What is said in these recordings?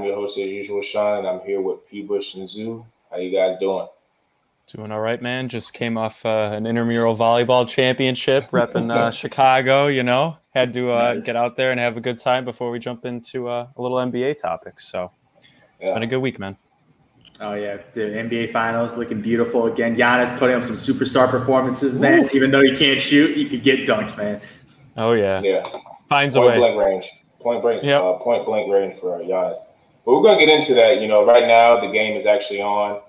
another Bullheaded podcast. I'm your host as usual, Sean, and I'm here with P. Bush and Zoo. How you guys doing? Doing all right, man. Just came off uh, an intramural volleyball championship, repping uh, Chicago. You know, had to uh, nice. get out there and have a good time before we jump into uh, a little NBA topics. So it's yeah. been a good week, man. Oh yeah, the NBA Finals looking beautiful again. Giannis putting up some superstar performances, man. Ooh. Even though he can't shoot, he could get dunks, man. Oh yeah, yeah. Finds point a way. blank range, point blank, yep. uh, point blank range for uh, Giannis. But we're gonna get into that. You know, right now the game is actually on.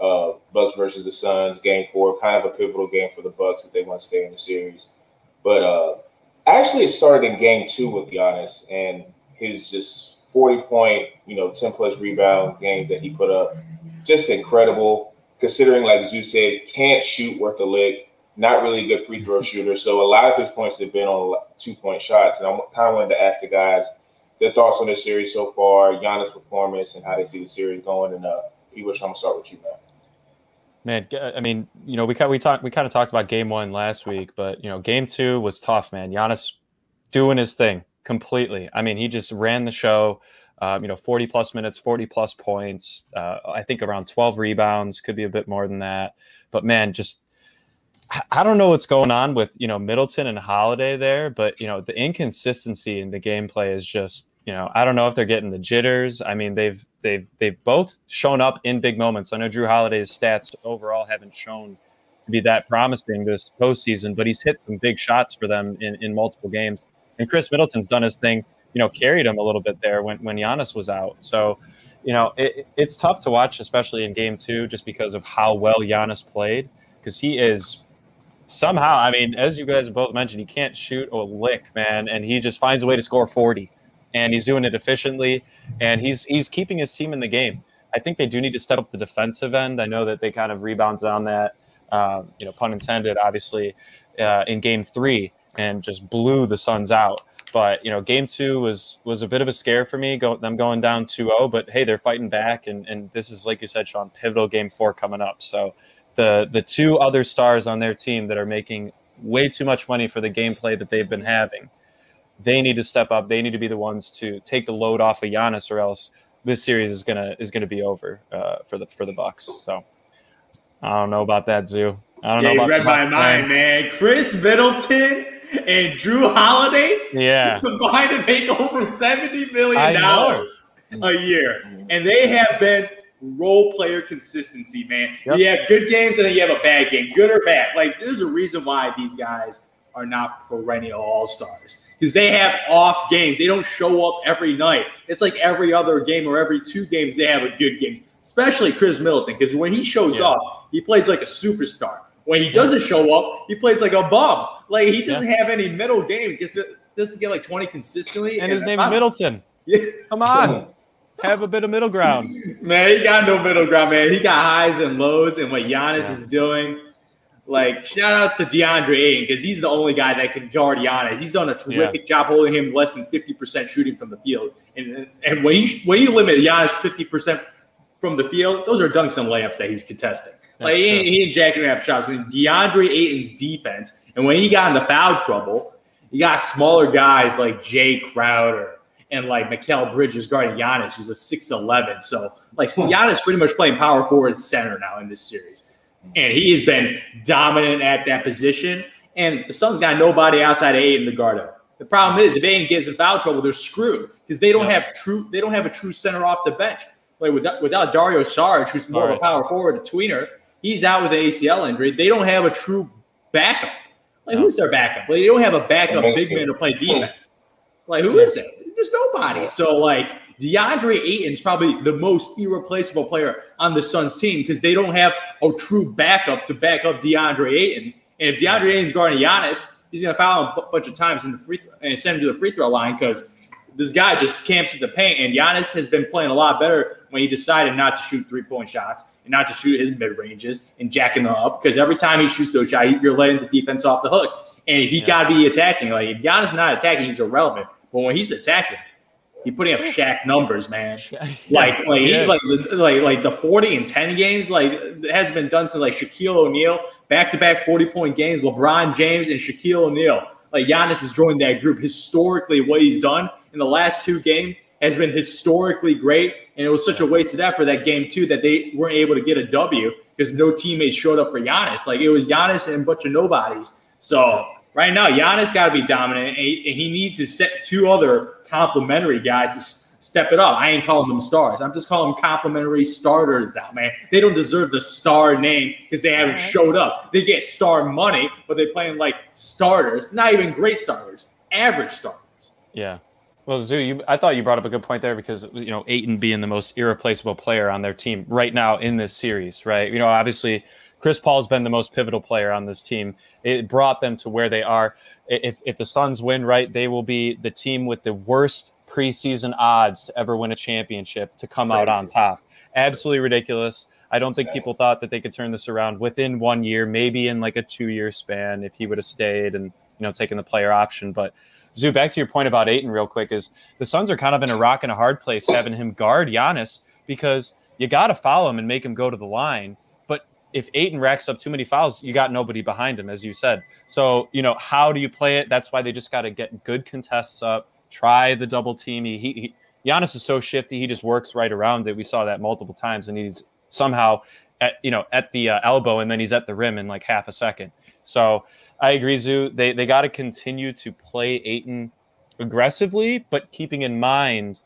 Uh, Bucks versus the Suns, Game Four, kind of a pivotal game for the Bucks if they want to stay in the series. But uh, actually, it started in Game Two with Giannis and his just forty point, you know, ten plus rebound games that he put up just incredible. Considering, like Zeus said, can't shoot worth a lick, not really a good free throw shooter. So a lot of his points have been on two point shots. And I kind of wanted to ask the guys their thoughts on this series so far, Giannis' performance, and how they see the series going. And uh, P. Wish, I'm gonna start with you, man. Man, I mean, you know, we we talked we kind of talked about game one last week, but you know, game two was tough, man. Giannis doing his thing completely. I mean, he just ran the show um, you know, 40 plus minutes, 40 plus points. Uh, I think around 12 rebounds, could be a bit more than that. But man, just I don't know what's going on with you know Middleton and Holiday there, but you know the inconsistency in the gameplay is just you know I don't know if they're getting the jitters. I mean they've they've they've both shown up in big moments. I know Jrue Holiday's stats overall haven't shown to be that promising this postseason, but he's hit some big shots for them in in multiple games. And Khris Middleton's done his thing you know, carried him a little bit there when, when Giannis was out. So, you know, it, it's tough to watch, especially in game two, just because of how well Giannis played, because he is somehow, I mean, as you guys both mentioned, he can't shoot or lick, man, and he just finds a way to score 40. And he's doing it efficiently, and he's he's keeping his team in the game. I think they do need to step up the defensive end. I know that they kind of rebounded on that, um, you know, pun intended, obviously, uh, in game three, and just blew the Suns out. But you know, game two was was a bit of a scare for me. Go, them going down 2-0, but hey, they're fighting back, and and this is like you said, Sean, pivotal game four coming up. So the the two other stars on their team that are making way too much money for the gameplay that they've been having, they need to step up. They need to be the ones to take the load off of Giannis, or else this series is gonna is gonna be over uh, for the for the Bucks. So I don't know about that, Zoo. I don't yeah, know about you read my mind, man. Khris Middleton and Jrue Holiday yeah. combined to make over $70 million a year. And they have been role player consistency, man. Yep. You have good games and then you have a bad game, good or bad. Like, there's a reason why these guys are not perennial all stars because they have off games. They don't show up every night. It's like every other game or every two games, they have a good game, especially Khris Middleton because when he shows yeah. up, he plays like a superstar. When he doesn't show up, he plays like a bum. Like he doesn't yeah. have any middle game. He gets, doesn't get like 20 consistently. And, and his name is Middleton. Yeah. Come on. Have a bit of middle ground. Man, he got no middle ground, man. He got highs and lows, and what Giannis yeah. is doing. Like, shout outs to DeAndre Ayton because he's the only guy that can guard Giannis. He's done a terrific yeah. job holding him less than 50% shooting from the field. And and when you when you limit Giannis 50% from the field, those are dunks and layups that he's contesting. That's like he, he and jacking up shots. And DeAndre Ayton's defense, and when he got into foul trouble, you got smaller guys like Jae Crowder and like Mikal Bridges guarding Giannis, who's a 6'11. So like Giannis pretty much playing power forward center now in this series. And he has been dominant at that position. And the Suns got nobody outside of Ayton to guard him. The problem is if Ayton gets in foul trouble, they're screwed because they don't have true they don't have a true center off the bench. Like without, without Dario Saric, who's more right. of a power forward, a tweener, He's out with an ACL injury. They don't have a true backup. Like, who's their backup? Like, they don't have a backup big man to play defense. Like, who is it? There's nobody. So, like, DeAndre Ayton's probably the most irreplaceable player on the Suns team because they don't have a true backup to back up DeAndre Ayton. And if DeAndre Ayton's guarding Giannis, he's going to foul him a bunch of times in the free throw and send him to the free throw line because this guy just camps at the paint. And Giannis has been playing a lot better when he decided not to shoot three point shots and not to shoot his mid ranges and jacking them up because every time he shoots those shots, you're letting the defense off the hook. And if he yeah. got to be attacking. Like if Giannis is not attacking, he's irrelevant. But when he's attacking, he's putting up Shaq numbers, man. Like like he, like like like the 40 and 10 games, like has been done since like Shaquille O'Neal, back to back 40 point games, LeBron James and Shaquille O'Neal. Like Giannis has joined that group. Historically, what he's done in the last two games, has been historically great, and it was such a wasted effort that game two that they weren't able to get a W because no teammates showed up for Giannis. Like it was Giannis and a bunch of nobodies. So right now, Giannis got to be dominant, and he, needs to set two other complementary guys to step it up. I ain't calling them stars. I'm just calling them complimentary starters now, man. They don't deserve the star name because they haven't showed up. They get star money, but they're playing like starters, not even great starters, average starters. Yeah. Well, Zoo, you, I thought you brought up a good point there because you know Ayton being the most irreplaceable player on their team right now in this series, right? You know, obviously Chris Paul's been the most pivotal player on this team. It brought them to where they are. If if the Suns win, right, they will be the team with the worst preseason odds to ever win a championship to come Crazy. out on top. Absolutely ridiculous. I don't think people thought that they could turn this around within one year, maybe in like a two year span if he would have stayed and you know taken the player option, but Zoo, back to your point about Ayton real quick is the Suns are kind of in a rock and a hard place having him guard Giannis because you got to follow him and make him go to the line. If Ayton racks up too many fouls, you got nobody behind him, as you said. So, you know, how do you play it? That's why they just got to get good contests up, try the double team. He, he, Giannis is so shifty. He just works right around it. We saw that multiple times, and he's somehow at, you know, at the uh, elbow and then he's at the rim in like half a second. So, I agree, Zoo. They they got to continue to play Ayton aggressively, but keeping in mind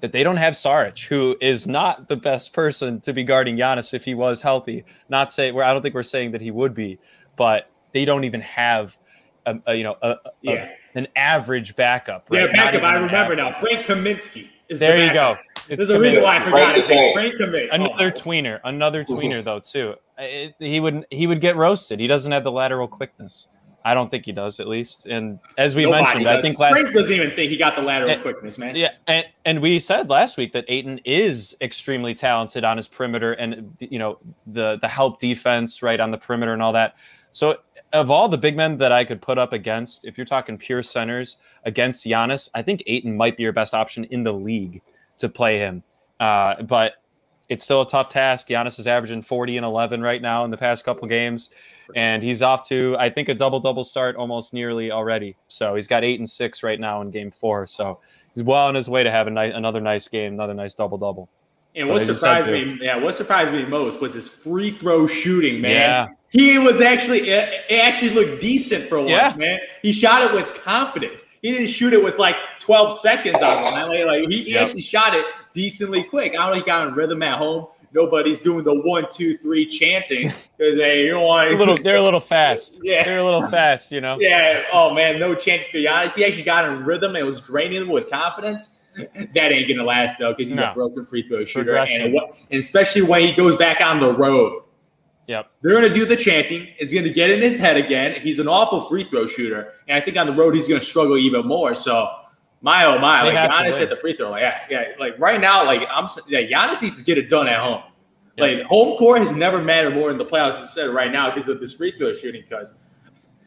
that they don't have Saric, who is not the best person to be guarding Giannis if he was healthy. Not say where I don't think we're saying that he would be, but they don't even have a, a you know a, yeah. a, an average backup. Right? Yeah, backup. I remember now. Frank Kaminsky. there the you go. It's There's a reason why I forgot Frank, Frank Kaminsky. Another oh. tweener. Another tweener though too it, he would he would get roasted. He doesn't have the lateral quickness. I don't think he does, at least. And as we Nobody mentioned, does. I think last Frank doesn't even think he got the lateral and, quickness, man. Yeah, and, and we said last week that Ayton is extremely talented on his perimeter, and you know the the help defense right on the perimeter and all that. So of all the big men that I could put up against, if you're talking pure centers against Giannis, I think Ayton might be your best option in the league to play him. Uh, but it's still a tough task. Giannis is averaging 40 and 11 right now in the past couple games, and he's off to I think a double double start almost nearly already. So he's got eight and six right now in Game Four. So he's well on his way to have a nice, another nice game, another nice double double. And what surprised me, yeah, what surprised me most was his free throw shooting, man. Yeah. He was actually it actually looked decent for once, yeah. man. He shot it with confidence. He didn't shoot it with like 12 seconds on line. Like, like he, he yep. actually shot it decently quick. I don't know he got in rhythm at home. Nobody's doing the one, two, three chanting because hey, you don't want a little. They're a little fast. yeah, they're a little fast. You know. Yeah. Oh man, no chance. To be honest, he actually got in rhythm and was draining them with confidence. That ain't gonna last though because he's no. a broken free throw shooter, and, and especially when he goes back on the road. Yep. They're going to do the chanting. It's going to get in his head again. He's an awful free throw shooter. And I think on the road, he's going to struggle even more. So my oh my, they like Giannis hit the free throw. Like yeah, yeah, like right now, like I'm yeah, Giannis needs to get it done at home. Yeah. Like home court has never mattered more in the playoffs instead right now because of this free throw shooting. Because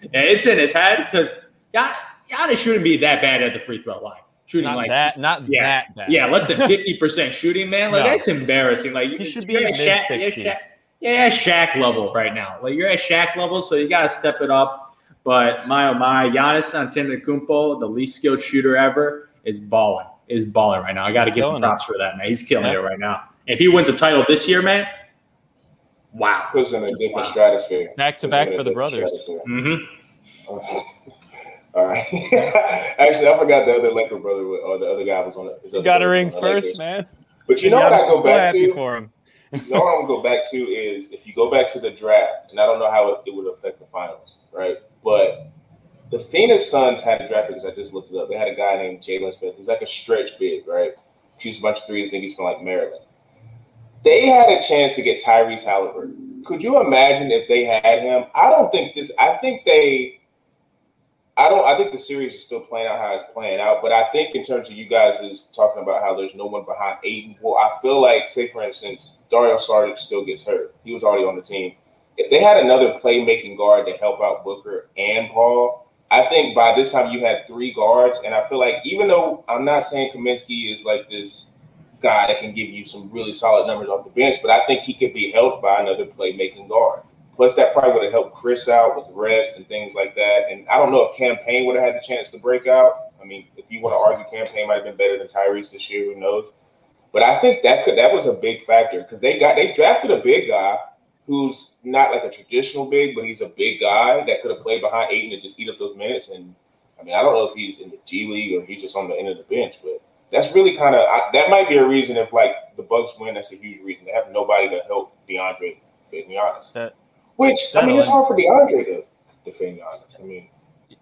and it's in his head because Giannis shouldn't be that bad at the free throw line. Shooting not like that, not yeah, that bad. Yeah, less than fifty percent shooting, man. Like no. that's embarrassing. Like you should be at mid sixties. Yeah, Shaq level right now. Like you're at Shaq level, so you got to step it up. But my oh my, Giannis Antetokounmpo, the least skilled shooter ever, is balling. Is balling right now. I got to give him props it. for that, man. He's killing yeah. it right now. If he wins a title this year, man, wow, puts in a different wow. stratosphere. Back to back for the brothers. Mm-hmm. All right. Actually, I forgot the other Laker brother or the other guy was on it. You got a ring first, man. But you know what I go back to? For him. you know what I'm gonna go back to is if you go back to the draft, and I don't know how it, it would affect the finals, right? But the Phoenix Suns had a draft because I just looked it up. They had a guy named Jalen Smith. He's like a stretch big, right? Shoots a bunch of threes. I think he's from like Maryland. They had a chance to get Tyrese Halliburton. Could you imagine if they had him? I don't think this. I think they. I don't. I think the series is still playing out how it's playing out. But I think in terms of you guys is talking about how there's no one behind Ayton. Well, I feel like, say for instance, Dario Saric still gets hurt. He was already on the team. If they had another playmaking guard to help out Booker and Paul, I think by this time you had three guards, and I feel like even though I'm not saying Kaminsky is like this guy that can give you some really solid numbers off the bench, but I think he could be helped by another playmaking guard. Plus, that probably would have helped Chris out with rest and things like that. And I don't know if Cam Payne would have had the chance to break out. I mean, if you want to argue Cam Payne might have been better than Tyrese this year, who knows? But I think that could that was a big factor because they got they drafted a big guy who's not like a traditional big, but he's a big guy that could have played behind Ayton to just eat up those minutes. And I mean, I don't know if he's in the G League or he's just on the end of the bench, but that's really kind of that might be a reason if like the Bucks win. That's a huge reason. They have nobody to help DeAndre defend Giannis. That, Which I mean, it's hard for DeAndre to defend Giannis. I mean,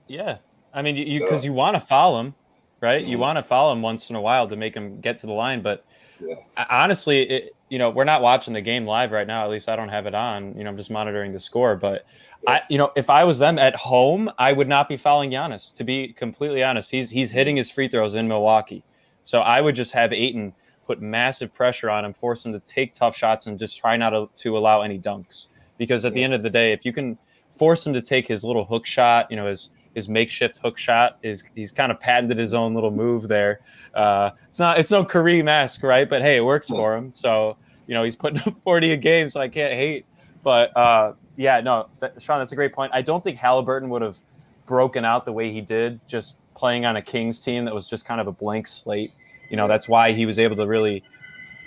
yeah, I mean, you because so, you, want to foul him, right? Mm-hmm. You want to foul him once in a while to make him get to the line, but yeah. honestly, it, you know, we're not watching the game live right now. At least I don't have it on. You know, I'm just monitoring the score. But. I, you know, if I was them at home, I would not be fouling Giannis. To be completely honest, he's he's hitting his free throws in Milwaukee, so I would just have Ayton put massive pressure on him, force him to take tough shots, and just try not to, to allow any dunks. Because at the end of the day, if you can force him to take his little hook shot, you know, his his makeshift hook shot is he's kind of patented his own little move there. Uh, it's not it's no Kareem esque, right? But hey, it works for him. So you know he's putting up 40 a game, so I can't hate. But uh, yeah, no, that, Sean, that's a great point. I don't think Halliburton would have broken out the way he did just playing on a Kings team that was just kind of a blank slate. You know, that's why he was able to really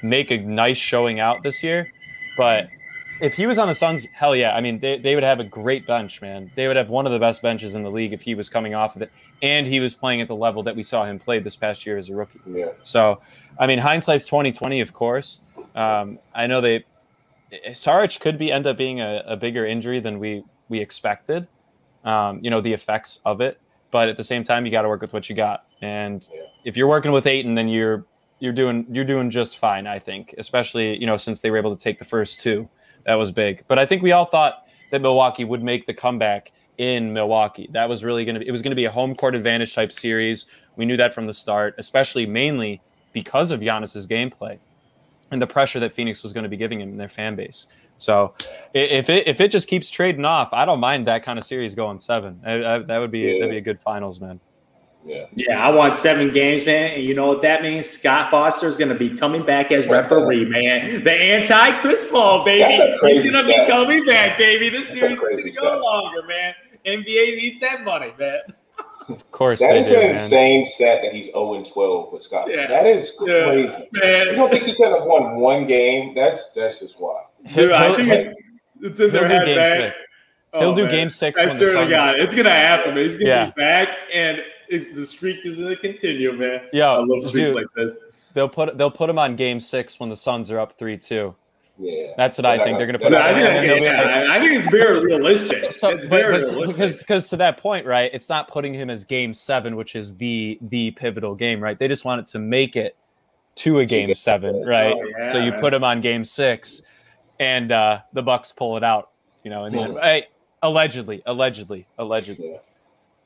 make a nice showing out this year. But if he was on the Suns, hell yeah. I mean, they, they would have a great bench, man. They would have one of the best benches in the league if he was coming off of it and he was playing at the level that we saw him play this past year as a rookie. Yeah. So, I mean, hindsight's 2020, of course. Um, I know they Saric could be end up being a, a bigger injury than we we expected. Um, you know, the effects of it. But at the same time, you got to work with what you got. And yeah. if you're working with Ayton, then you're you're doing you're doing just fine, I think. Especially, you know, since they were able to take the first two. That was big. But I think we all thought that Milwaukee would make the comeback in Milwaukee. That was really going to it was going to be a home court advantage type series. We knew that from the start, especially mainly because of Giannis's gameplay and the pressure that Phoenix was going to be giving him in their fan base. So if it if it just keeps trading off, I don't mind that kind of series going seven. I, I, that would be yeah. that'd be a good finals, man. Yeah. Yeah, I want seven games, man. And you know what that means? Scott Foster is going to be coming back as referee, man. The anti Chris Paul, baby. He's going to be coming back, baby. This series is going to go longer, man. NBA needs that money, man. Of course, that is do, an man. insane stat that he's 0 12 with Scott. Yeah. That is crazy. Yeah, man. You don't think he could have won one game? That's that's just wild. Dude, I think it's, it's in their head, man. Oh, he'll oh, do game six. I swear to God, it's gonna happen. He's gonna yeah. be back, and it's the streak is gonna continue, man. Yeah, I love streaks dude, like this. They'll put they'll put him on game six when the Suns are up three two. Yeah, that's what I think they're going to put. I, think, yeah, I think it's very realistic. So, it's very but, realistic because because to that point, right? It's not putting him as game seven, which is the the pivotal game, right? They just wanted to make it to a game seven, right? Oh, yeah, so you man. put him on game six, and uh, the Bucks pull it out. You know, in the end. Hey, allegedly, allegedly, allegedly.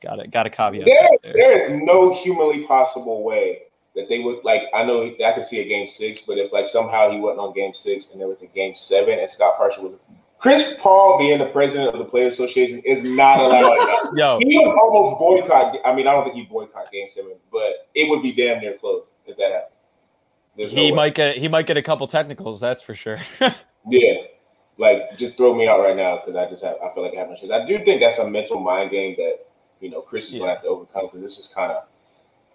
Got it. Got a caveat. There, there. there is no humanly possible way that they would like. I know I could see a game six, but if like somehow he wasn't on game six and there was a game seven and Scott Foster was Chris Paul being the president of the Player Association is not allowed. Yo, he would almost boycott. I mean, I don't think he'd boycott Game Seven, but it would be damn near close if that happened. There's he no might get he might get a couple technicals. That's for sure. yeah, like just throw me out right now because I just have I feel like I have no chance. I do think that's a mental mind game that you know Chris is yeah. going to have to overcome because this is kind of.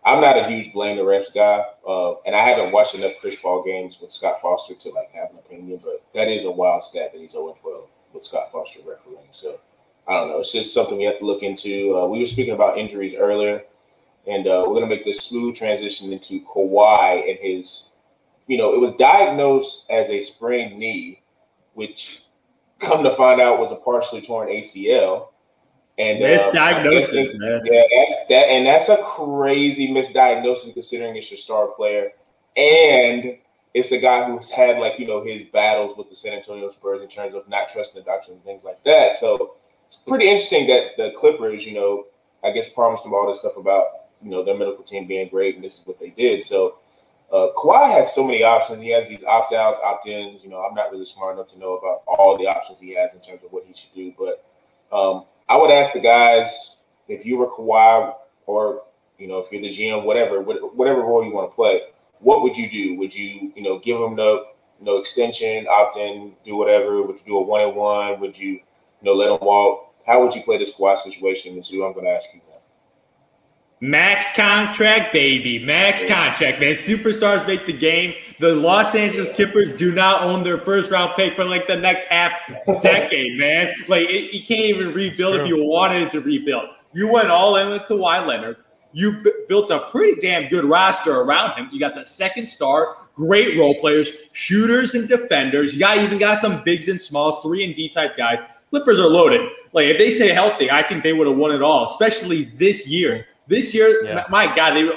I'm not a huge blame the refs guy, uh, and I haven't watched enough Chris Paul games with Scott Foster to like have an opinion. But that is a wild stat that he's 0 12 with Scott Foster refereeing. So I don't know. It's just something we have to look into. Uh, we were speaking about injuries earlier, and uh, we're going to make this smooth transition into Kawhi and his. You know, it was diagnosed as a sprained knee, which come to find out was a partially torn ACL. And misdiagnosis, uh, man. Yeah, that's that, and that's a crazy misdiagnosis considering it's your star player, and it's a guy who's had like you know his battles with the San Antonio Spurs in terms of not trusting the doctor and things like that. So it's pretty interesting that the Clippers, you know, I guess promised him all this stuff about you know their medical team being great, and this is what they did. So uh, Kawhi has so many options. He has these opt outs, opt ins. You know, I'm not really smart enough to know about all the options he has in terms of what he should do, but um, would ask the guys if you were Kawhi or you know if you're the GM, whatever, whatever role you want to play, what would you do? Would you you know give them the know extension, opt in, do whatever? Would you do a one on one? Would you you know let them walk? How would you play this Kawhi situation? And Zoo, I'm going to ask you Max contract, baby. Max contract, man. Superstars make the game. The Los Angeles Clippers do not own their first round pick for like the next half decade, man. Like it, you can't even rebuild if you wanted to rebuild. You went all in with Kawhi Leonard. You b- built a pretty damn good roster around him. You got the second star, great role players, shooters and defenders. You got even got some bigs and smalls, three and D type guys. Clippers are loaded. Like if they stay healthy, I think they would have won it all, especially this year. This year, yeah. my God, they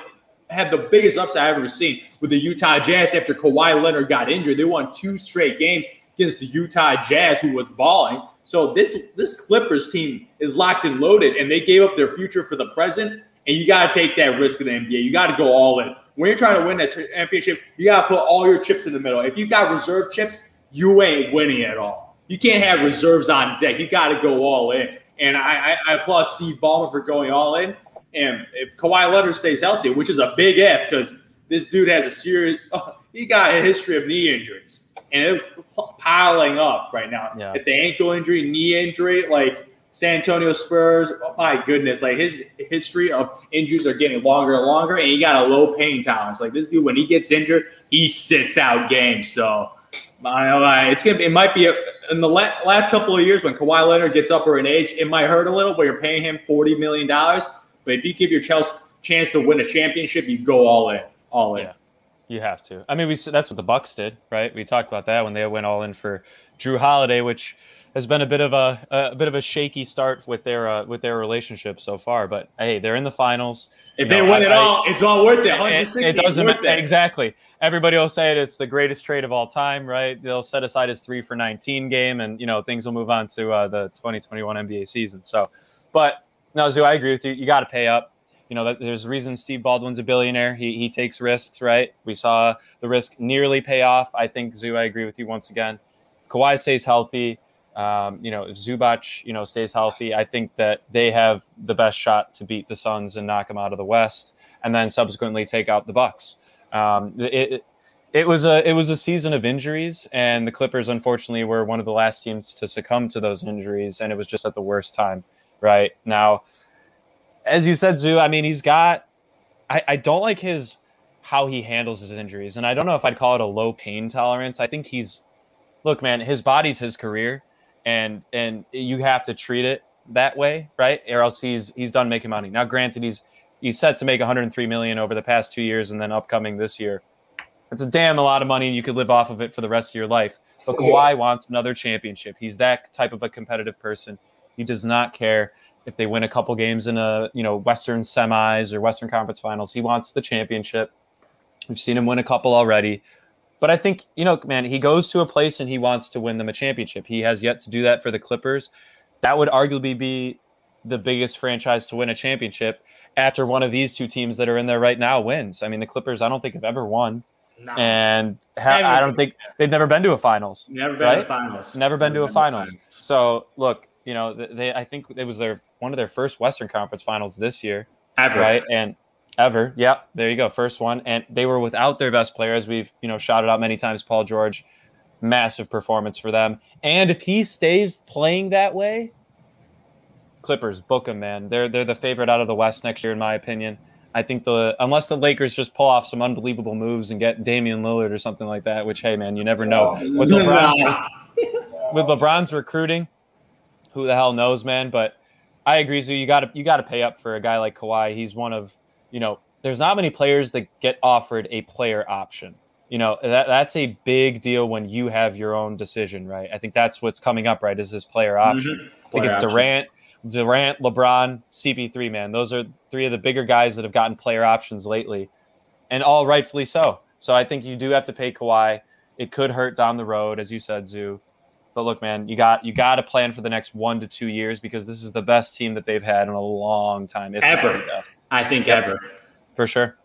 had the biggest upset I've ever seen with the Utah Jazz after Kawhi Leonard got injured. They won two straight games against the Utah Jazz, who was balling. So this this Clippers team is locked and loaded, and they gave up their future for the present. And you got to take that risk in the NBA. You got to go all in. When you're trying to win that championship, you got to put all your chips in the middle. If you got reserve chips, you ain't winning at all. You can't have reserves on deck. You got to go all in. And I, I, I applaud Steve Ballmer for going all in. And if Kawhi Leonard stays healthy, which is a big F because this dude has a serious, oh, he got a history of knee injuries and it's piling up right now. Yeah. At the ankle injury, knee injury, like San Antonio Spurs, oh my goodness, like his history of injuries are getting longer and longer, and he got a low pain tolerance. Like this dude, when he gets injured, he sits out games. So it's gonna be, it might be a, in the last couple of years when Kawhi Leonard gets up or in age, it might hurt a little, but you're paying him forty million dollars. But if you give your Chelsea chance to win a championship, you go all in, all in. Yeah, you have to. I mean, we that's what the Bucks did, right? We talked about that when they went all in for Jrue Holiday, which has been a bit of a, a bit of a shaky start with their uh, with their relationship so far. But hey, they're in the finals. If you they know, win I, it all, it's all worth it. It, it doesn't it. exactly. Everybody will say it, it's the greatest trade of all time, right? They'll set aside his three for nineteen game, and you know things will move on to uh, the 2021 NBA season. So, but no, Zoo, I agree with you. You got to pay up. You know, there's a reason Steve Ballmer's a billionaire. He, he takes risks, right? We saw the risk nearly pay off. I think, Zoo, I agree with you once again. Kawhi stays healthy. Um, you know, if Zubac, you know, stays healthy, I think that they have the best shot to beat the Suns and knock them out of the West, and then subsequently take out the Bucks. Um, it, it was a it was a season of injuries, and the Clippers unfortunately were one of the last teams to succumb to those injuries, and it was just at the worst time right now. As you said, Zoo, I mean, he's got. I, I don't like his how he handles his injuries, and I don't know if I'd call it a low pain tolerance. I think he's, look, man, his body's his career, and and you have to treat it that way, right? Or else he's he's done making money. Now, granted, he's he's set to make 103 million over the past two years, and then upcoming this year. It's a damn a lot of money, and you could live off of it for the rest of your life. But Kawhi wants another championship. He's that type of a competitive person. He does not care if they win a couple games in a you know Western semis or Western Conference Finals. He wants the championship. We've seen him win a couple already. But I think, you know, man, he goes to a place and he wants to win them a championship. He has yet to do that for the Clippers. That would arguably be the biggest franchise to win a championship after one of these two teams that are in there right now wins. I mean, the Clippers, I don't think have ever won. No. And ha- I don't think they've never been to a finals. Never been right? to a finals. Never been never to a finals. finals. So look, you know, they I think it was their one of their first Western Conference Finals this year, ever, right? And ever, yeah, there you go, first one, and they were without their best players. we've you know shouted out many times. Paul George, massive performance for them, and if he stays playing that way, Clippers book him, man. They're they're the favorite out of the West next year, in my opinion. I think the unless the Lakers just pull off some unbelievable moves and get Damian Lillard or something like that, which hey man, you never know. Oh, with LeBron's, with LeBron's recruiting, who the hell knows, man? But I agree, so you got to you got to pay up for a guy like Kawhi. He's one of you know, there's not many players that get offered a player option. You know, that that's a big deal when you have your own decision, right? I think that's what's coming up, right? Is this player option? Mm-hmm. I think it's option. Durant, Durant, LeBron, CP3, man. Those are three of the bigger guys that have gotten player options lately, and all rightfully so. So I think you do have to pay Kawhi. It could hurt down the road, as you said, Zoo. But look, man, you got you got to plan for the next one to two years because this is the best team that they've had in a long time. ever, I think ever, for sure.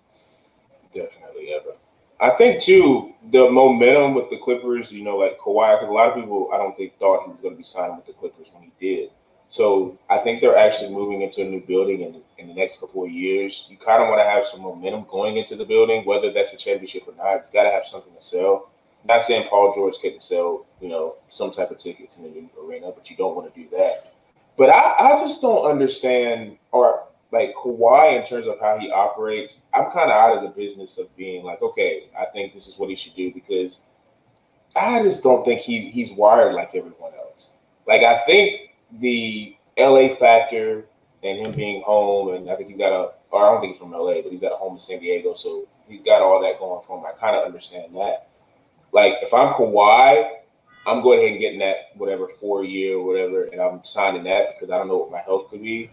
Definitely ever. I think too the momentum with the Clippers. You know, like Kawhi, because a lot of people I don't think thought he was going to be signed with the Clippers when he did. So I think they're actually moving into a new building in, in the next couple of years. You kind of want to have some momentum going into the building, whether that's a championship or not. You got to have something to sell. Not saying Paul George couldn't sell, you know, some type of tickets in the arena, but you don't want to do that. But I, I just don't understand, or like Kawhi in terms of how he operates, I'm kind of out of the business of being like, okay, I think this is what he should do because I just don't think he he's wired like everyone else. Like I think the LA factor and him being home, and I think he's got a, or I don't think he's from LA, but he's got a home in San Diego, so he's got all that going for him. I kind of understand that. Like if I'm Kawhi, I'm going ahead and getting that whatever four year or whatever, and I'm signing that because I don't know what my health could be.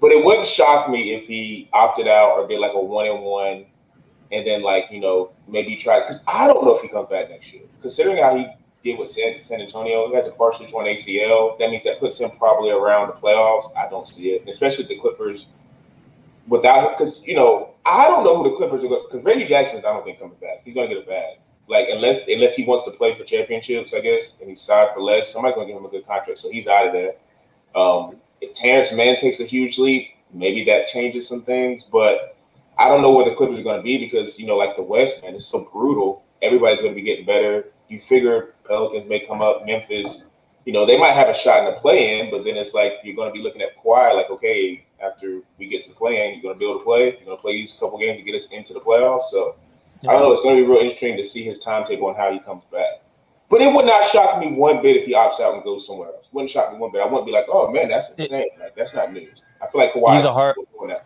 But it wouldn't shock me if he opted out or did like a one and one, and then like you know maybe try because I don't know if he comes back next year. Considering how he did with San, San Antonio, he has a partially torn ACL. That means that puts him probably around the playoffs. I don't see it, especially the Clippers without because you know I don't know who the Clippers are because Reggie Jackson's I don't think coming back. He's going to get a bag. Like unless unless he wants to play for championships, I guess, and he's signed for less, somebody's to give him a good contract, so he's out of there. Um, if Terance Mann takes a huge leap, maybe that changes some things. But I don't know where the Clippers are to be because you know, like the West, man, it's so brutal. Everybody's to be getting better. You figure Pelicans may come up, Memphis. You know, they might have a shot in the play-in, but then it's like you're to be looking at Kawhi, like, okay, after we get to the play-in, you're going to be able to play. You're to play these couple games to get us into the playoffs. So yeah. I don't know. It's going to be real interesting to see his timetable and how he comes back. But it would not shock me one bit if he opts out and goes somewhere else. Wouldn't shock me one bit. I wouldn't be like, "Oh man, that's insane." Like, that's not news. I feel like Kawhi he's a hard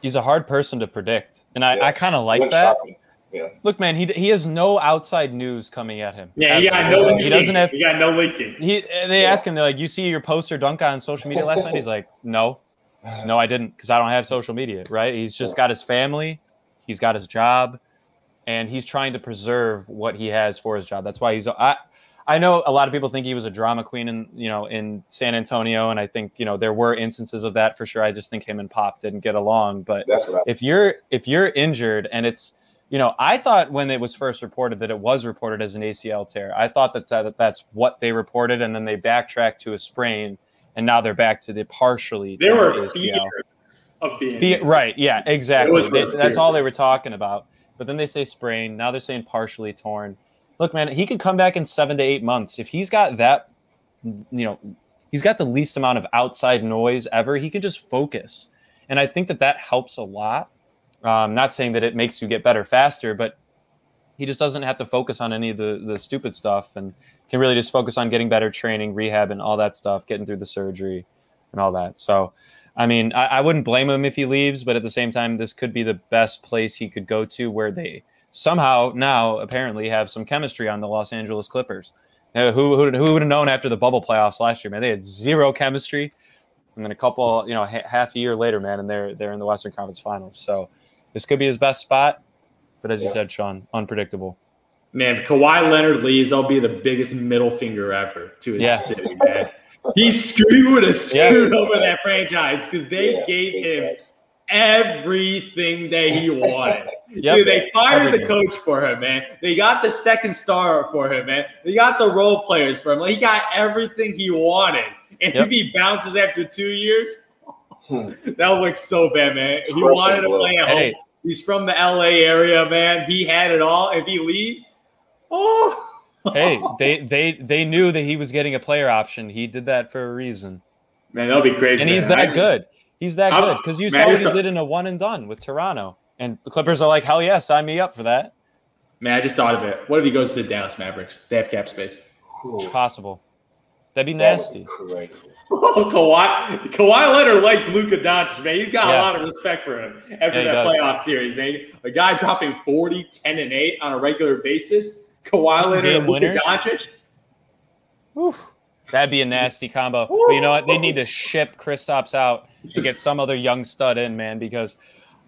he's a hard person to predict, and I, yeah. I kind of like that. Yeah. Look, man, he he has no outside news coming at him. Yeah, he got no. He doesn't have. He got no leaking. He they yeah. ask him, they're like, "You see your poster dunk on social media last night?" He's like, "No, no, I didn't, because I don't have social media." Right? He's just got his family, he's got his job, and he's trying to preserve what he has for his job. That's why he's. I I know a lot of people think he was a drama queen in you know in San Antonio, and I think you know there were instances of that for sure. I just think him and Pop didn't get along. But if you're if you're injured and it's you know I thought when it was first reported that it was reported as an ACL tear. I thought that, that that's what they reported, and then they backtracked to a sprain, and now they're back to the partially. There were ACL. of being right. Yeah, exactly. They, that's all they were talking about. But then they say sprain. Now they're saying partially torn look, man, he could come back in seven to eight months. If he's got that, you know, he's got the least amount of outside noise ever, he can just focus. And I think that that helps a lot. Um, not saying that it makes you get better faster, but he just doesn't have to focus on any of the, the stupid stuff and can really just focus on getting better training, rehab, and all that stuff, getting through the surgery and all that. So, I mean, I, I wouldn't blame him if he leaves, but at the same time, this could be the best place he could go to where they – somehow now apparently have some chemistry on the Los Angeles Clippers. who, who, who would have known after the bubble playoffs last year, man? They had zero chemistry. And then a couple, you know, ha- half a year later, man, and they're they're in the Western Conference Finals. So this could be his best spot, but as yeah. you said, Sean, unpredictable. Man, if Kawhi Leonard leaves, I'll be the biggest middle finger ever to his yeah. city, man. He screwed a screwed yeah. over that franchise because they gave him everything that he wanted. yep. Dude, they fired everything. the coach for him, man. They got the second star for him, man. They got the role players for him. Like, he got everything he wanted. And yep. if he bounces after two years, hmm. that would look so bad, man. He wanted to play at hey. home. He's from the LA area, man. He had it all. If he leaves, oh. Hey, they they they knew that he was getting a player option. He did that for a reason. Man, that'll be crazy. And man. he's that I, good. He's that good because you man, saw what he did in a one and done with Toronto, and the Clippers are like, hell yeah, sign me up for that. Man, I just thought of it. What if he goes to the Dallas Mavericks? They have cap space. It's possible. That'd be nasty. Oh, Kawhi, Kawhi Leonard likes Luka Doncic, man. He's got yeah. a lot of respect for him after yeah, that does. playoff series, man. A guy dropping 40, 10, and 8 on a regular basis. Kawhi Leonard and Luka Doncic. Oof. That'd be a nasty combo. But you know what? They need to ship Kristaps out to get some other young stud in, man, because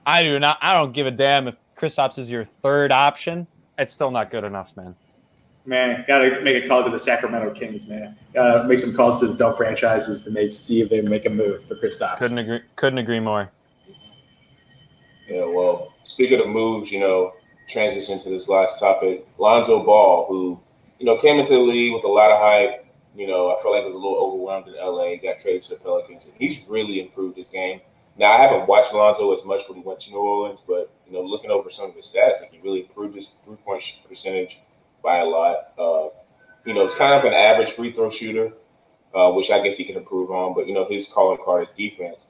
I do not I don't give a damn if Kristaps is your third option. It's still not good enough, man. Man, gotta make a call to the Sacramento Kings, man. Gotta make some calls to the dumb franchises to make see if they make a move for Kristaps. Couldn't agree couldn't agree more. Yeah, well, speaking of moves, you know, transition to this last topic. Lonzo Ball, who, you know, came into the league with a lot of hype, you know, I felt like he was a little overwhelmed in LA, got traded to the Pelicans, and he's really improved his game. Now, I haven't watched Lonzo as much when he went to New Orleans, but, you know, looking over some of his stats, like he really improved his three point percentage by a lot. Uh, you know, it's kind of an average free throw shooter, uh, which I guess he can improve on, but, you know, his calling card is defense.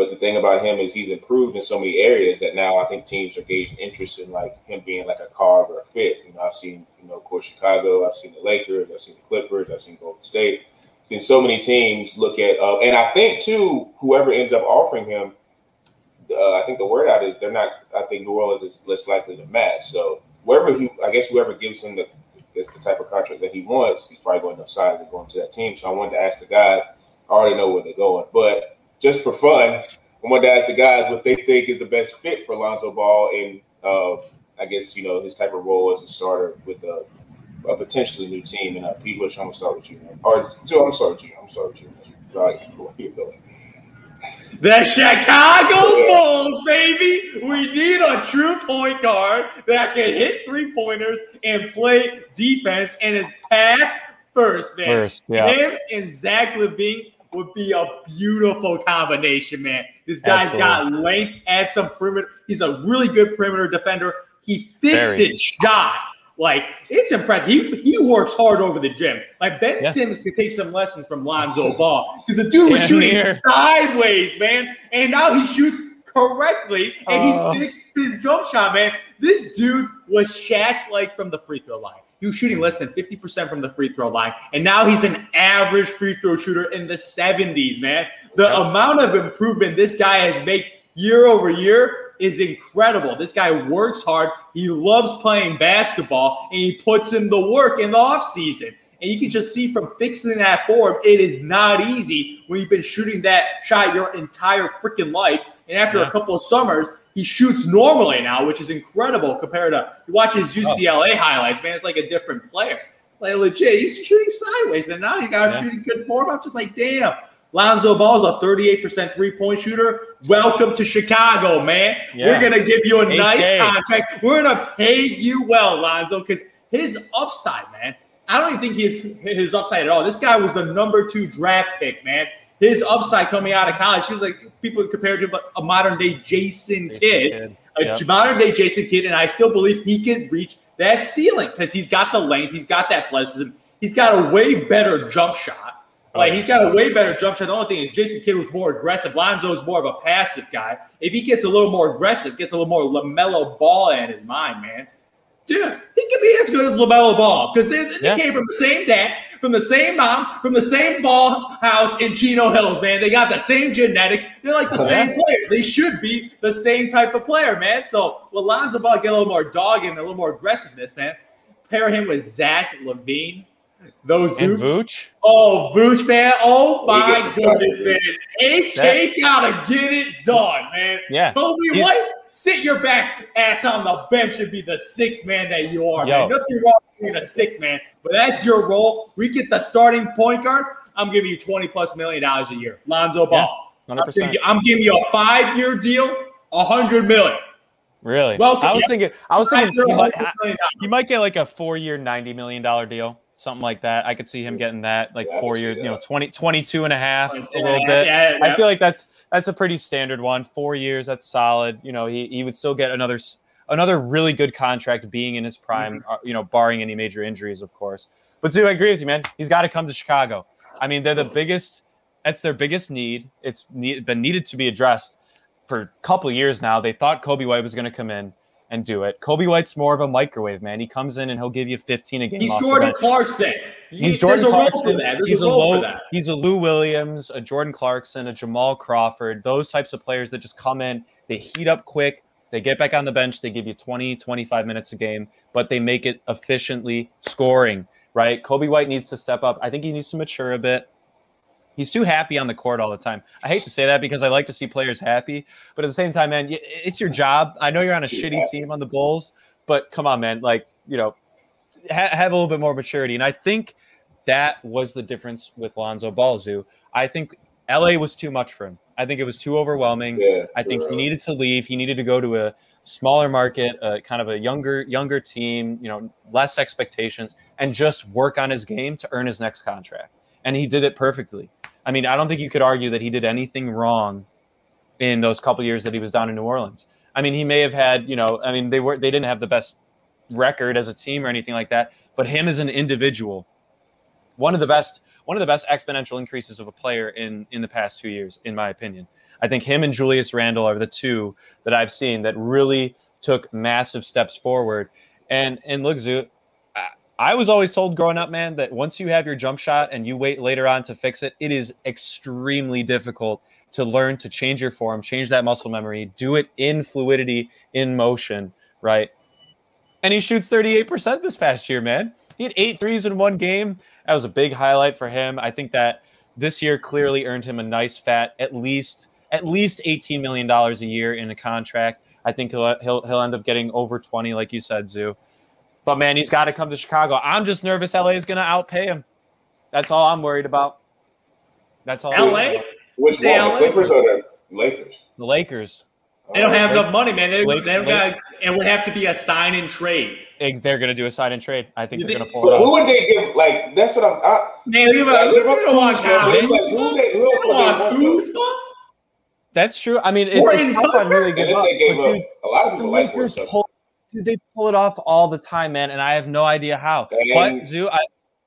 But the thing about him is he's improved in so many areas that now I think teams are gauging interest in like him being like a carve or a fit. You know, I've seen, you know, of course, Chicago, I've seen the Lakers, I've seen the Clippers, I've seen Golden State, I've seen so many teams look at, uh, and I think too, whoever ends up offering him, uh, I think the word out is they're not. I think New Orleans is less likely to match. So wherever he, I guess whoever gives him the, is the type of contract that he wants, he's probably going to decide to go into that team. So I wanted to ask the guys. I already know where they're going, but just for fun, I wanted to ask the guys what they think is the best fit for Lonzo Ball and uh, I guess you know his type of role as a starter with a, a potentially new team. And uh, Pete Bush, I'm gonna start with you. Man. Or so I'm gonna start with you. I'm gonna start with you. Right, where you going? The Chicago Bulls, baby. We need a true point guard that can hit three pointers and play defense and is pass first, man. First, yeah. Him and Zach LaVine would be a beautiful combination, man. This guy's Absolutely. got length, add some perimeter. He's a really good perimeter defender. He fixed Very. his shot. Like it's impressive. He he works hard over the gym. Like Ben yeah. Simmons could take some lessons from Lonzo Ball because the dude was shooting here. sideways, man, and now he shoots correctly and uh, he fixed his jump shot, man. This dude was Shaq like from the free throw line. He was shooting less than 50% from the free throw line. And now he's an average free throw shooter in the 70s, man. The amount of improvement this guy has made year over year is incredible. This guy works hard. He loves playing basketball and he puts in the work in the offseason. And you can just see from fixing that form, it is not easy when you've been shooting that shot your entire freaking life. And after yeah. a couple of summers, he shoots normally now, which is incredible compared to you watch his UCLA oh. highlights, man. It's like a different player. Like legit, he's shooting sideways, and now he got yeah. shooting good form. I'm just like, damn. Lonzo Ball's a 38% three point shooter. Welcome to Chicago, man. Yeah. We're going to give you a 8K. nice contract. We're going to pay you well, Lonzo, because his upside, man, I don't even think he's his upside at all. This guy was the number two draft pick, man. His upside coming out of college, he was like people compared to a modern day Jason, Jason Kidd, Kidd. a yep. modern day Jason Kidd, and I still believe he could reach that ceiling because he's got the length, he's got that athleticism, he's got a way better jump shot. Like he's got a way better jump shot. The only thing is Jason Kidd was more aggressive. Lonzo is more of a passive guy. If he gets a little more aggressive, gets a little more LaMelo Ball in his mind, man, dude, he could be as good as LaMelo Ball because they, they yeah. came from the same dad, from the same mom, from the same ball house in Chino Hills, man. They got the same genetics. They're like the uh-huh. same player. They should be the same type of player, man. So will Lonzo Ball get a little more dog and a little more aggressiveness, man? Pair him with Zach LaVine those and Vooch. Oh, Vooch, man. Oh my goodness, man. AK that, gotta get it done, man. Yeah. Coby White, sit your back ass on the bench and be the six man that you are, yo. man. Nothing wrong with being a six man, but that's your role. We get the starting point guard. I'm giving you 20 plus million dollars a year. Lonzo Ball. Yeah, 100%. I'm, giving you, I'm giving you a five year deal, a hundred million. Really? Well, I was thinking, I was thinking he might, he might get like a four year, $90 million deal something like that. I could see him getting that like yeah, four years, you know, 20, 22 and a half, a little bit. Yeah, yeah, I feel like that's that's a pretty standard one. Four years, that's solid. You know, he, he would still get another another really good contract being in his prime, mm-hmm. Uh, you know, barring any major injuries, of course. But do I agree with you, man. He's got to come to Chicago. I mean, they're the biggest. That's their biggest need. It's need, been needed to be addressed for a couple years now. They thought Coby White was going to come in and do it. Coby White's more of a microwave man. He comes in and he'll give you 15 a game. He's Jordan Clarkson. He's Jordan Clarkson. He's a, low, he's a Lou Williams, a Jordan Clarkson, a Jamal Crawford. Those types of players that just come in, they heat up quick, they get back on the bench, they give you 20, 25 minutes a game, but they make it efficiently scoring. Right? Coby White needs to step up. I think he needs to mature a bit. He's too happy on the court all the time. I hate to say that because I like to see players happy, but at the same time, man, it's your job. I know you're on a shitty team on the Bulls, but come on, man, like you know, ha- have a little bit more maturity. And I think that was the difference with Lonzo Ball. Zoo. I think LA was too much for him. I think it was too overwhelming. Yeah, I think he needed to leave. He needed to go to a smaller market, uh, kind of a younger younger team, you know, less expectations, and just work on his game to earn his next contract. And he did it perfectly. I mean, I don't think you could argue that he did anything wrong in those couple years that he was down in New Orleans. I mean, he may have had, you know, I mean, they were they didn't have the best record as a team or anything like that, but him as an individual, one of the best one of the best exponential increases of a player in in the past 2 years in my opinion. I think him and Julius Randle are the two that I've seen that really took massive steps forward. And and look, Zoo, I was always told growing up, man, that once you have your jump shot and you wait later on to fix it, it is extremely difficult to learn to change your form, change that muscle memory, do it in fluidity, in motion, right? And he shoots 38% this past year, man. He had eight threes in one game. That was a big highlight for him. I think that this year clearly earned him a nice fat, at least at least $18 million a year in a contract. I think he'll he'll he'll end up getting over 20, like you said, Zoo. But man, he's got to come to Chicago. I'm just nervous LA is gonna outpay him. That's all I'm worried about. That's all. LA? Which one? The Clippers or the Lakers? The Lakers. They don't have enough money, man. They, Lake, they don't got, it would have to be a sign and trade. They're going to do a sign and trade. I think they're going to pull but it Who would they give? Like that's what I'm. I, man, leave like, they don't want Kuzma. They don't want Kuzma. That's true. I mean, it, it's tough on really good. Luck, they gave up. Dude, a lot of people the like Lakers pull, dude, they pull it off all the time, man, and I have no idea how. And, but Zoo, I,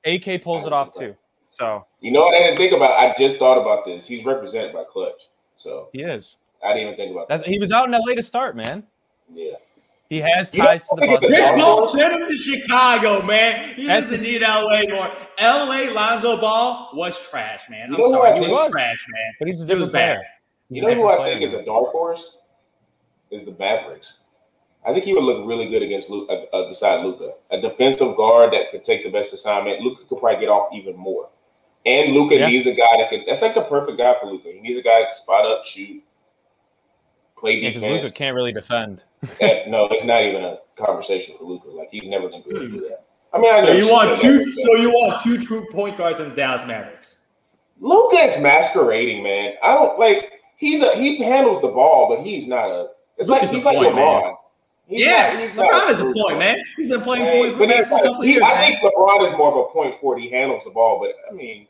AK pulls it off too. So you know what I didn't think about? I just thought about this. He's represented by Klutch, so he is. I didn't even think about That's, that. He was out in LA to start, man. Yeah. He has ties to the bus. Rich Paul sent him to Chicago, man. He That's doesn't need LA more. LA Lonzo Ball was trash, man. I'm sorry. He was, was, trash, man. But he's a different player. You know who I think is a dark horse? Is the Mavericks. I think he would look really good against Luka, uh, uh, beside Luka. A defensive guard that could take the best assignment. Luka could probably get off even more. And Luka yeah. needs a guy that could. That's like the perfect guy for Luka. He needs a guy that can spot up, shoot, play defense. Because Luka can't really defend. and, no, it's not even a conversation for Luka. Like he's never going to be able to do that. I mean, I so you want two. So you want two true point guards in the Dallas Mavericks. Luka is masquerading, man. I don't like. He's a he handles the ball, but he's not a. It's Luka's like he's like point, LeBron. He's yeah, not, LeBron is a point, point, man. He's been playing point for the couple years. I man. think LeBron is more of a point forward. He handles the ball, but I mean,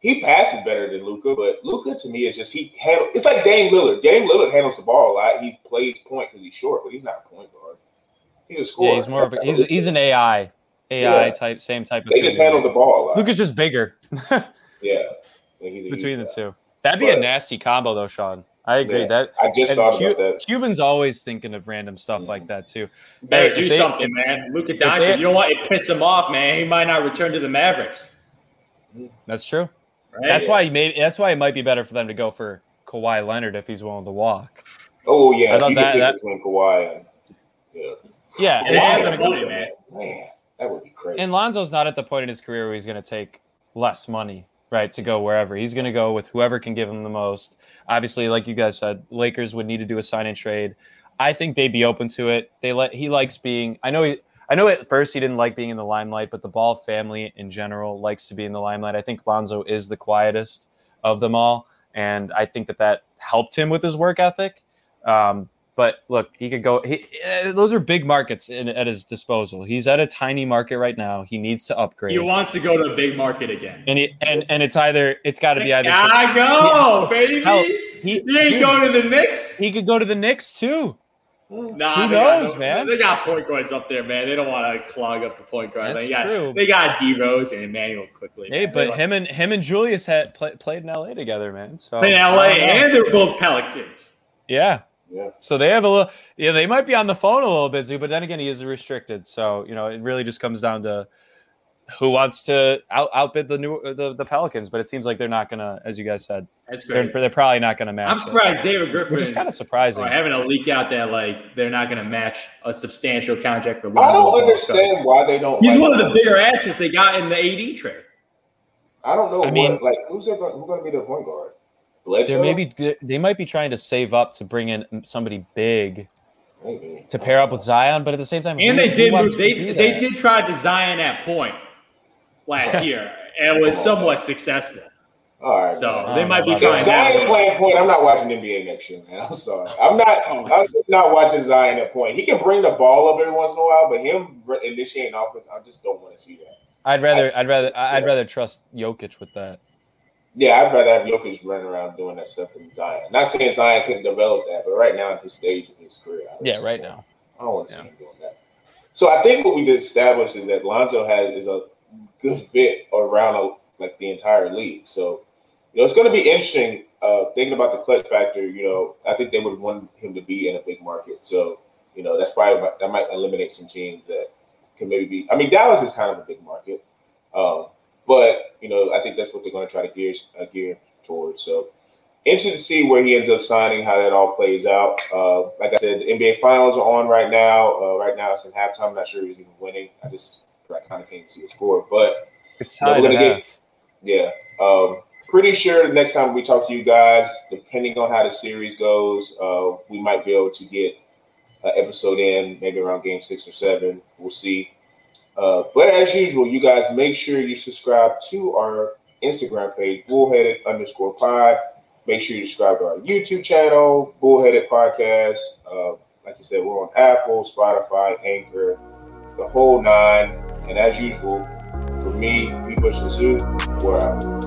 he passes better than Luka. but Luka to me is just he handle. It's like Dame Lillard. Dame Lillard handles the ball a lot. He plays point because he's short, but he's not a point guard. He's a scorer. Yeah, he's more of a, he's he's an AI AI yeah. type, same type of. They just handle the ball a lot. Luka's just bigger. yeah, between the two, that'd be but, a nasty combo though, Sean. I agree. Yeah, that I just thought Q, about that. Cubans always thinking of random stuff mm-hmm. like that too. Better hey, do they, something, if, man. Luka Doncic, you don't want it piss him off, man. He might not return to the Mavericks. That's true. Right? That's why he made. That's why it might be better for them to go for Kawhi Leonard if he's willing to walk. Oh yeah, I thought that, that between Kawhi and yeah, yeah, it's just gonna go, man. Man, that would be crazy. And Lonzo's not at the point in his career where he's going to take less money, right, to go wherever. He's going to go with whoever can give him the most. Obviously, like you guys said, Lakers would need to do a sign and trade. I think they'd be open to it. They let he likes being. I know he I know at first he didn't like being in the limelight, but the Ball family in general likes to be in the limelight. I think Lonzo is the quietest of them all, and I think that that helped him with his work ethic. Um, but look, he could go. He, uh, those are big markets in, at his disposal. He's at a tiny market right now. He needs to upgrade. He wants to go to a big market again. And he, and and it's either it's got to be either. I go, baby. Hell, he, he ain't going to the Knicks. He could go to the Knicks too. Nah, who knows, man? They got point guards up there, man. They don't want to clog up the point guard. That's they got, true. They got D Rose and Immanuel Quickley. Hey, man. but him and him and Julius had play, played in LA together, man. So in LA, and they're both Pelicans. Yeah. Yeah. So they have a little, yeah, they might be on the phone a little bit, Zoo, but then again, he is restricted. So, you know, it really just comes down to who wants to out, outbid the new the, the Pelicans, but it seems like they're not gonna, as you guys said, That's great. They're, they're probably not gonna match. I'm surprised David Griffin, which is kind of surprising, having a leak out that like they're not gonna match a substantial contract for. I don't understand why they don't. He's like one of the bigger assets they got in the AD trade. I don't know. I what, mean, like who's who's going to be the point guard? Bledsoe? They maybe they might be trying to save up to bring in somebody big. Maybe. To pair up with Zion, but at the same time, and they did move. They they did try to Zion at point last year and was somewhat successful. All right. So man. they might be trying. Zion playing point. I'm not watching NBA next year, man. I'm sorry. I'm not. Oh, I'm just not watching Zion at point. He can bring the ball up every once in a while, but him initiating offense, I just don't want to see that. I'd rather. I'd rather. I'd rather trust Jokic with that. Yeah, I'd rather have Jokic running around doing that stuff than Zion. Not saying Zion couldn't develop that, but right now at this stage of his career, yeah, right now, I don't want to yeah. see him doing that. So I think what we established is that Lonzo has is a good fit around a, like the entire league. So you know, it's going to be interesting uh, thinking about the clutch factor, you know, I think they would want him to be in a big market. So, you know, that's probably that might eliminate some teams that can maybe be. I mean, Dallas is kind of a big market, um, but you know, I think that's what they're going to try to gear uh, gear towards. So, interested to see where he ends up signing, how that all plays out. Uh, like I said, the NBA Finals are on right now. Uh, right now, it's in halftime. I'm not sure he's even winning. I just I kind of came to see the score, but it's tied. You know, yeah. Um, pretty sure the next time we talk to you guys, depending on how the series goes, uh, we might be able to get an episode in maybe around game six or seven. We'll see. Uh, but as usual, you guys make sure you subscribe to our Instagram page, bullheaded underscore pod. Make sure you subscribe to our YouTube channel, Bullheaded Podcast. Uh, like I said, we're on Apple, Spotify, Anchor, the whole nine. And as usual, for me, we push the zoo. We're out.